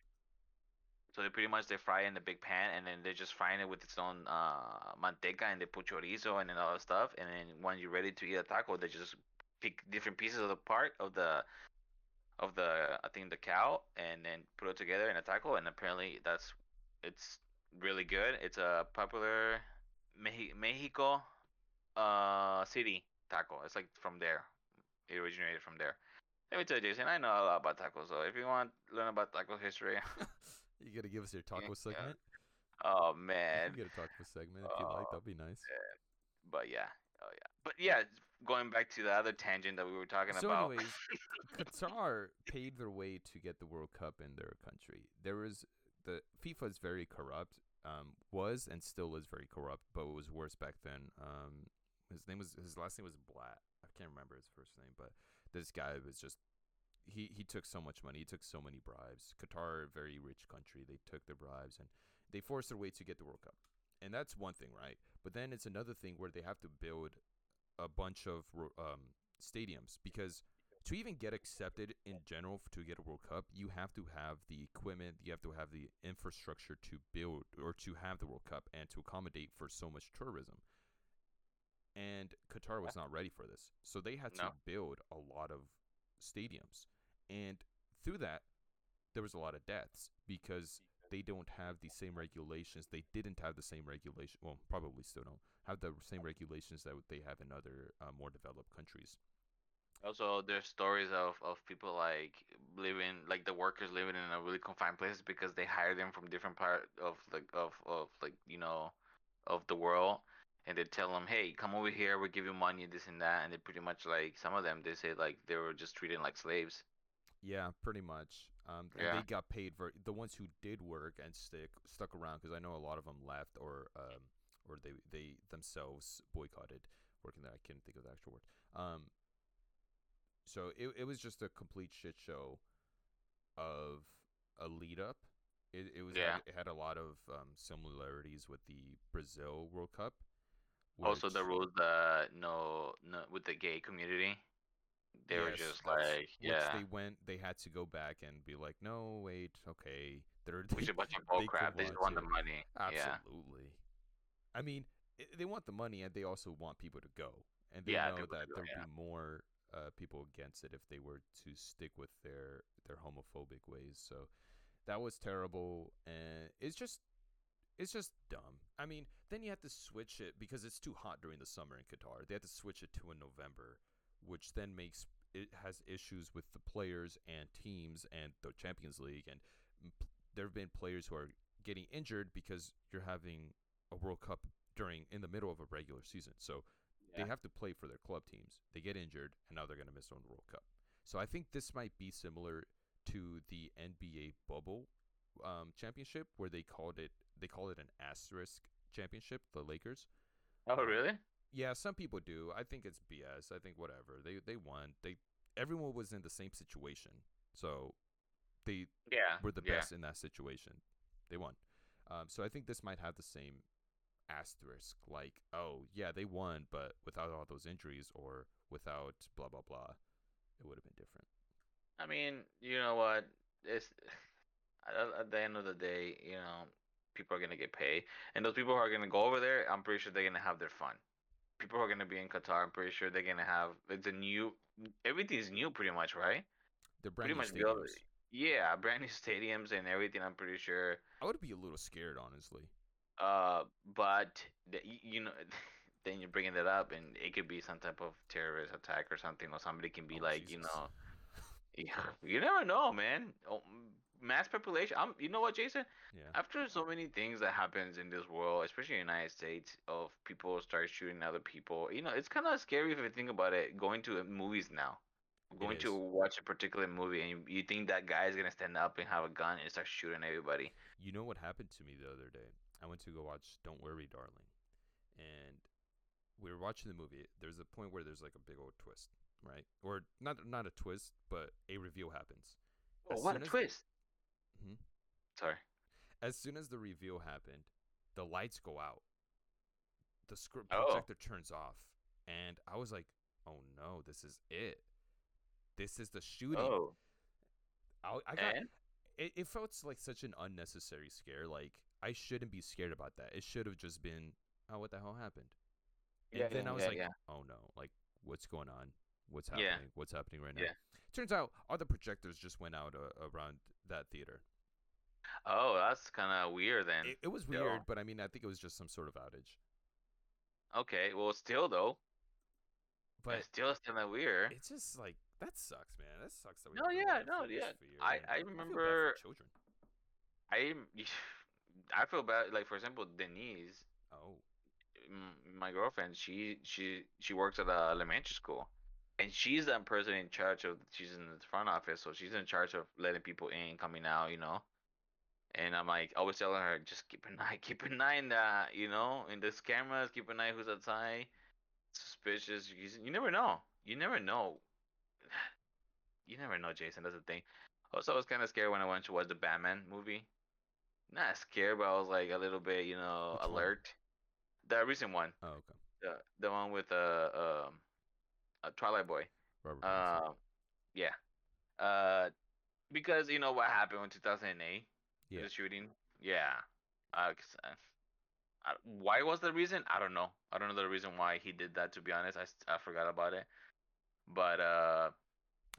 so they pretty much they fry it in the big pan and then they're just frying it with its own uh manteca and they put chorizo and then all that stuff and then when you're ready to eat a taco they just pick different pieces of the part of the of the I think the cow and then put it together in a taco and apparently that's it's really good. It's a popular Mehi- Mexico uh city taco. It's like from there. It originated from there. Let me tell you, Jason, I know a lot about tacos. So if you want to learn about taco history, you gotta give us your taco yeah. segment. oh man, you get a taco segment if you like. Oh, That'd be nice. but yeah, oh yeah, but yeah. Going back to the other tangent that we were talking So, about. anyways, Qatar paid their way to get the World Cup in their country. There was the FIFA is very corrupt. Um, was and still is very corrupt, but it was worse back then. Um, his name was his last name was Blatt. I can't remember his first name, but this guy was just he he took so much money. He took so many bribes. Qatar, a very rich country, they took the bribes and they forced their way to get the World Cup. And that's one thing, right? But then it's another thing where they have to build a bunch of um, stadiums because to even get accepted in general to get a World Cup, you have to have the equipment, you have to have the infrastructure to build or to have the World Cup and to accommodate for so much tourism. And Qatar was not ready for this. So they had to build a lot of stadiums. And through that, there was a lot of deaths because they don't have the same regulations. They didn't have the same regulation. Well, probably still don't have the same regulations that they have in other uh, more developed countries. Also, there's stories of, of people like living, like the workers living in a really confined places because they hire them from different part of like of of like you know, of the world, and they tell them, hey, come over here, we give you money, this and that, and they pretty much like some of them they say like they were just treated like slaves. Yeah, pretty much. Um, Yeah. they got paid for the ones who did work and stick stuck around because I know a lot of them left or um, or they they themselves boycotted working there. I can't think of the actual word. Um, so it it was just a complete shit show of a lead up. It it was Yeah. had, it had a lot of um, similarities with the Brazil World Cup. Also, the which- rules that no, no with the gay community, they were just like, yeah, they went they had to go back and be like no wait okay they're which is a bunch of they bull could crap. They just want the money. Yeah. absolutely i mean they want the money and they also want people to go and they Yeah, know that go, there'd yeah. be more uh, people against it if they were to stick with their their homophobic ways so that was terrible and it's just It's just dumb. I mean, then you have to switch it because it's too hot during the summer in Qatar. They have to switch it to in November, which then makes it has issues with the players and teams and the Champions League. And there have been players who are getting injured because you're having a World Cup during in the middle of a regular season. So Yeah. they have to play for their club teams. They get injured, and now they're going to miss on the World Cup. So I think this might be similar to the NBA bubble um, championship, where they called it they call it an asterisk championship. The Lakers. Oh, really? Yeah, some people do. I think it's BS. I think whatever. They they won. They everyone was in the same situation, so they Yeah. were the yeah. best in that situation. They won. Um, so I think this might have the same asterisk, like, oh yeah, they won, but without all those injuries or without blah blah blah, it would have been different. I mean, you know what? It's at, at the end of the day, you know, people are gonna get paid, and those people who are gonna go over there, I'm pretty sure they're gonna have their fun. People who are gonna be in Qatar, I'm pretty sure they're gonna have it's a new, everything's new, pretty much, right? They're brand pretty new much built. stadiums. Yeah, brand new stadiums and everything. I'm pretty sure. I would be a little scared, honestly. Uh, but the, you know, then you're bringing that up, and it could be some type of terrorist attack or something, or somebody can be Oh, like, you know, yeah, you never know, man. Mass population. I'm, you know what, Jason? Yeah. After so many things that happens in this world, especially in the United States, of people start shooting other people, you know, it's kind of scary if you think about it. Going to movies now, going to watch a particular movie, and you, you think that guy is gonna stand up and have a gun and start shooting everybody. You know what happened to me the other day? I went to go watch Don't Worry, Darling, and we were watching the movie. There's a point where there's like a big old twist, right? Or not not a twist, but a reveal happens. Oh, As what a as- twist! Mhm. Sorry. As soon as the reveal happened, the lights go out. The script Oh. projector turns off, and I was like, "Oh no, this is it. This is the shooting." Oh, I, I got and it, it felt like such an unnecessary scare. Like I shouldn't be scared about that. It should have just been, oh, what the hell happened? And Yeah, then yeah, I was yeah, like, yeah. oh no, like what's going on? What's happening? What's happening right now? Turns out all the projectors just went out uh, around that theater. Oh, that's kind of weird then. It, it was still. weird, but I mean, I think it was just some sort of outage. Okay, well, still though, But still it's still kind of weird. it's just like that sucks, man. That sucks. That we No, yeah, no, yeah. I-. I for remember- children. I I feel bad. Like for example, Denise, Oh, my girlfriend, she she she works at a elementary school, and she's the person in charge of. She's in the front office, so she's in charge of letting people in, coming out, you know. And I'm like always telling her, just keep an eye, keep an eye in that, you know, in this cameras, keep an eye who's outside. Suspicious. You, you never know. You never know. You never know, Jason. That's the thing. Also, I was kind of scared when I went to watch the Batman movie. Not scared, but I was like a little bit, you know, Which one? alert. The recent one, oh, okay. the the one with uh um, a Twilight Boy. Robert. Uh, yeah. Uh, because you know what happened in 2008, Yeah. the shooting. Yeah. Uh, uh, why was the reason? I don't know. I don't know the reason why he did that. To be honest, I, I forgot about it. But uh,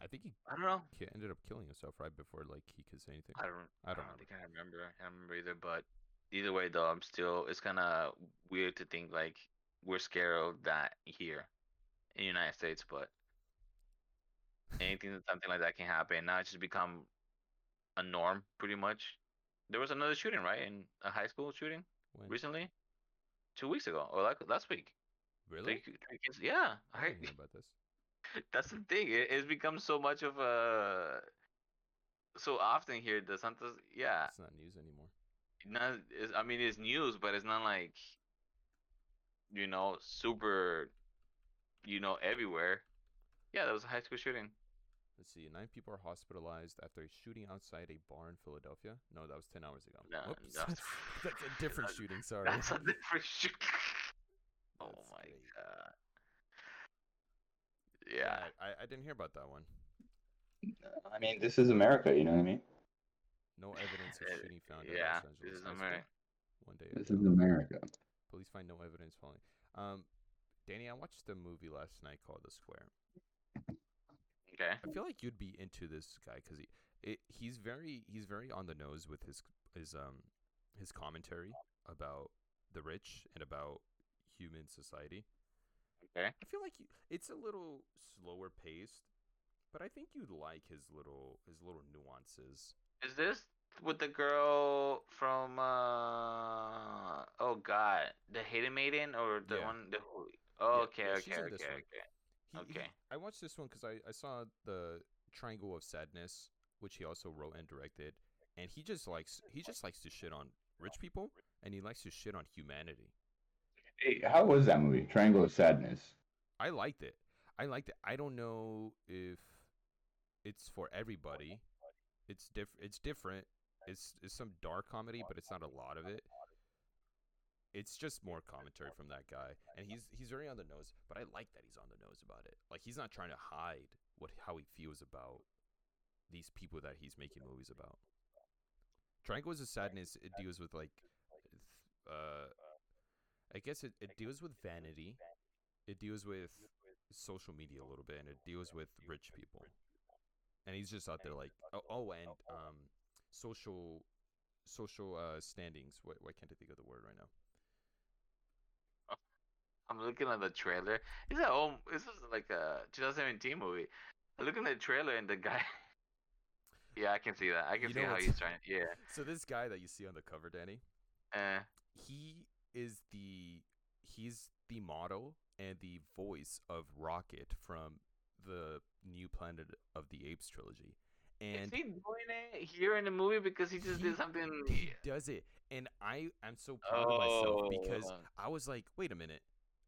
I think he I don't know. ki- ended up killing himself right before like he could say anything. I don't. I don't think I remember. I don't remember either. But either way, though, I'm still. It's kind of weird to think like we're scared of that here in the United States, but anything something like that can happen. Now it's just become a norm, pretty much. There was another shooting, right, in a high school shooting When? recently, two weeks ago or like last week. Really? Three, three kids. Yeah, I I, hear about this. that's the thing. It, it's become so much of a so often here. The Santos, yeah. It's not news anymore. not I mean it's news, but it's not like you know super you know everywhere. Yeah, that was a high school shooting. Let's see. Nine people are hospitalized after a shooting outside a bar in Philadelphia. No, that was ten hours ago. No, Whoops. that's- That's a different that- shooting. Sorry. That's a different shooting. oh my great. god. Yeah. I, I didn't hear about that one. I mean, this is America. You know what I mean? No evidence of shooting found in yeah, Los this is. America. One day. This ago. is America. Police find no evidence following. Um, Danny, I watched a movie last night called The Square. Okay. I feel like you'd be into this guy because he, it, he's very, he's very on the nose with his, his, um, his commentary about the rich and about human society. Okay. I feel like you, it's a little slower paced, but I think you'd like his little his little nuances. Is this with the girl from uh oh god, the Hidden Maiden or the Yeah. one the Oh, Yeah, okay, yeah, okay, in okay, this okay. He, he- I watched this one because I, I saw the Triangle of Sadness, which he also wrote and directed, and he just likes he just likes to shit on rich people, and he likes to shit on humanity. Hey, how was that movie? Triangle of Sadness. I liked it. I liked it. I don't know if it's for everybody. It's diff. It's different. It's it's some dark comedy, but it's not a lot of it. It's just more commentary from that guy, and he's he's very on the nose. But I like that he's on the nose about it. Like he's not trying to hide what how he feels about these people that he's making movies about. Triangles of Sadness it deals with like, uh, I guess it, it deals with vanity. It deals with social media a little bit, and it deals with rich people. And he's just out there like, oh, oh and um, social, social uh standings. Why, why can't I think of the word right now? I'm looking at the trailer. Is that oh this is like a 2017 movie. I'm looking at the trailer and the guy Yeah, I can see that. I can You see how he's trying yeah. So this guy that you see on the cover, Danny, Uh he is the he's the model and the voice of Rocket from the new Planet of the Apes trilogy. And is he doing it here in the movie because he just He- did something he does it and i I'm so proud of myself because Oh. i was like wait a minute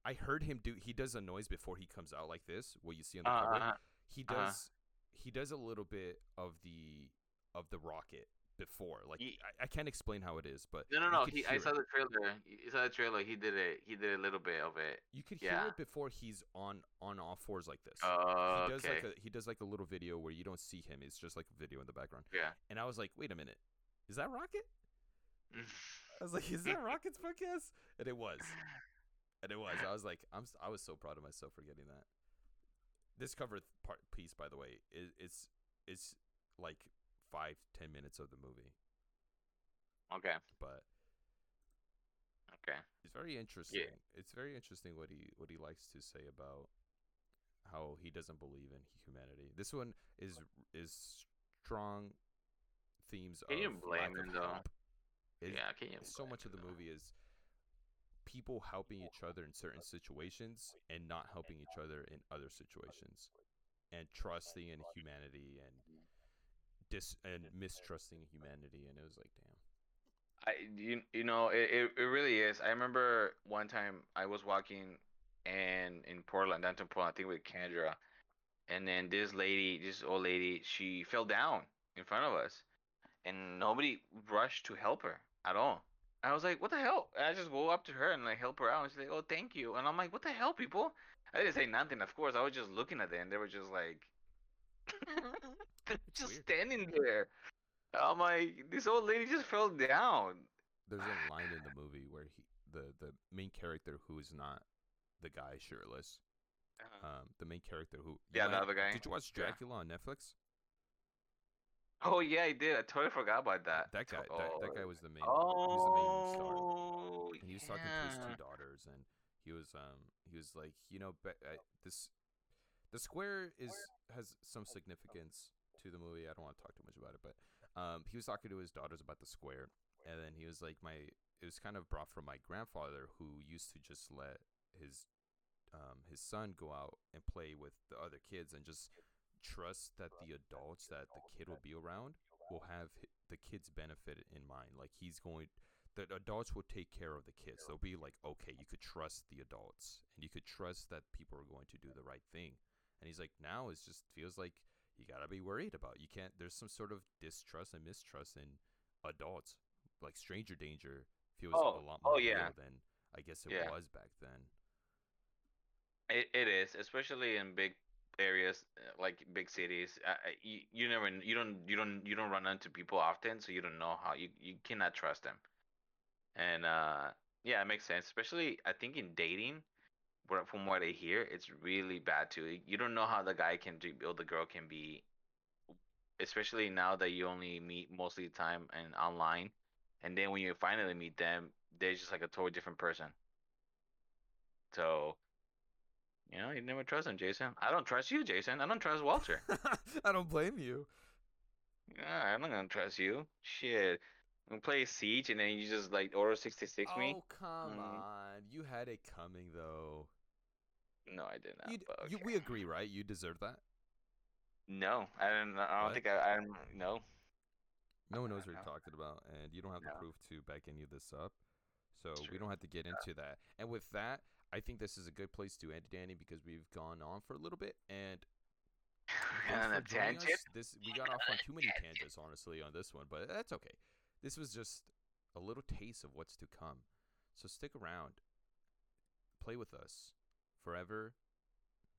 i heard him do he does a noise before he comes out like this what you see on the Uh, cover uh, he uh-huh. does he does a little bit of the of the rocket before like Ye- I, I can't explain how it is but No, no, no. He, I saw it. the trailer. You saw the trailer. He did it. He did a little bit of it. you could hear it before he's on on all fours like this he does okay. like a he does like a little video where you don't see him it's just like a video in the background yeah. and i was like wait a minute is that rocket I was like, "Is that Rocket's podcast?" And it was, and it was. I was like, "I'm." I was so proud of myself for getting that. This cover th- part piece, by the way, is it's it's like five ten minutes of the movie, okay. but Okay. it's very interesting. It's very interesting what he what he likes to say about how he doesn't believe in humanity. This one is is strong themes Can of you lack blame of him, though? hope. It- yeah. Can you? so much of the though? movie is people helping each other in certain situations and not helping each other in other situations and trusting in humanity and dis and mistrusting humanity and it was like damn I you you know it, it, it really is. I remember one time I was walking and in Portland, downtown Portland, I think with Kendra, and then this lady, this old lady, she fell down in front of us, and nobody rushed to help her at all. I was like, "What the hell?" And I just go up to her and like help her out, and she's like, "Oh, thank you." And I'm like, "What the hell, people?" I didn't say nothing, of course. I was just looking at them, and they were just like, just weird. standing there. I'm like, this old lady just fell down. there's a line in the movie where he the the main character who is not the guy shirtless um the main character who Yeah, the other guy. did you watch Yeah. Dracula on Netflix Oh yeah, I did. I totally forgot about that. that guy Oh. that, that guy was the main he was the main star Oh, and he was talking to his two daughters and he was um he was like you know be- I, this the square is has some significance to the movie i don't want to talk too much about it but um he was talking to his daughters about the square and then he was like my it was kind of brought from my grandfather who used to just let his um his son go out and play with the other kids and just trust that the adults that the kid will be around will have the kid's benefit in mind like he's going the adults will take care of the kids. They'll be like, okay, you could trust the adults, and you could trust that people are going to do the right thing. And he's like, now it just feels like you gotta be worried about. You can't. There's some sort of distrust and mistrust in adults. Like stranger danger feels Oh, a lot oh, more yeah. real than I guess it Yeah. was back then. It, it is, especially in big areas uh, like big cities. Uh, you, you never, you don't, you don't, you don't run into people often, so you don't know how you you cannot trust them. And uh, yeah, it makes sense. Especially, I think in dating, from what I hear, it's really bad too. You don't know how the guy can do, or the girl can be, especially now that you only meet mostly the time and online. and then when you finally meet them, they're just like a totally different person. So, you know, you never trust them, Jason. I don't trust you, Jason. I don't trust Walter. I don't blame you. yeah, I'm not gonna trust you. Shit. We play Siege and then you just like order 66 me? Oh come Mm. on! You had it coming though. No, I did not. You, you, we agree, right? You deserve that. No, I don't. I don't What? think I. I don't, no. No one knows Uh, what you're talking about, and you don't have the No. proof to back any of this up. So we don't have to get into that. And with that, I think this is a good place to end, Danny, because we've gone on for a little bit, and And on a thanks for joining tangent. us. This we got off on too many tangents, honestly, on this one, but that's okay. This was just a little taste of what's to come. So stick around, play with us forever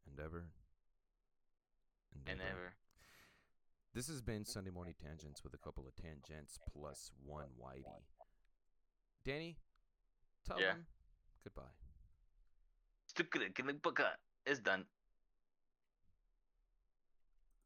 and ever and, And ever. ever. This has been Sunday Morning Tangents with a couple of tangents plus one Whitey. Danny, tell Yeah. them goodbye. Stick it in the book. It's done.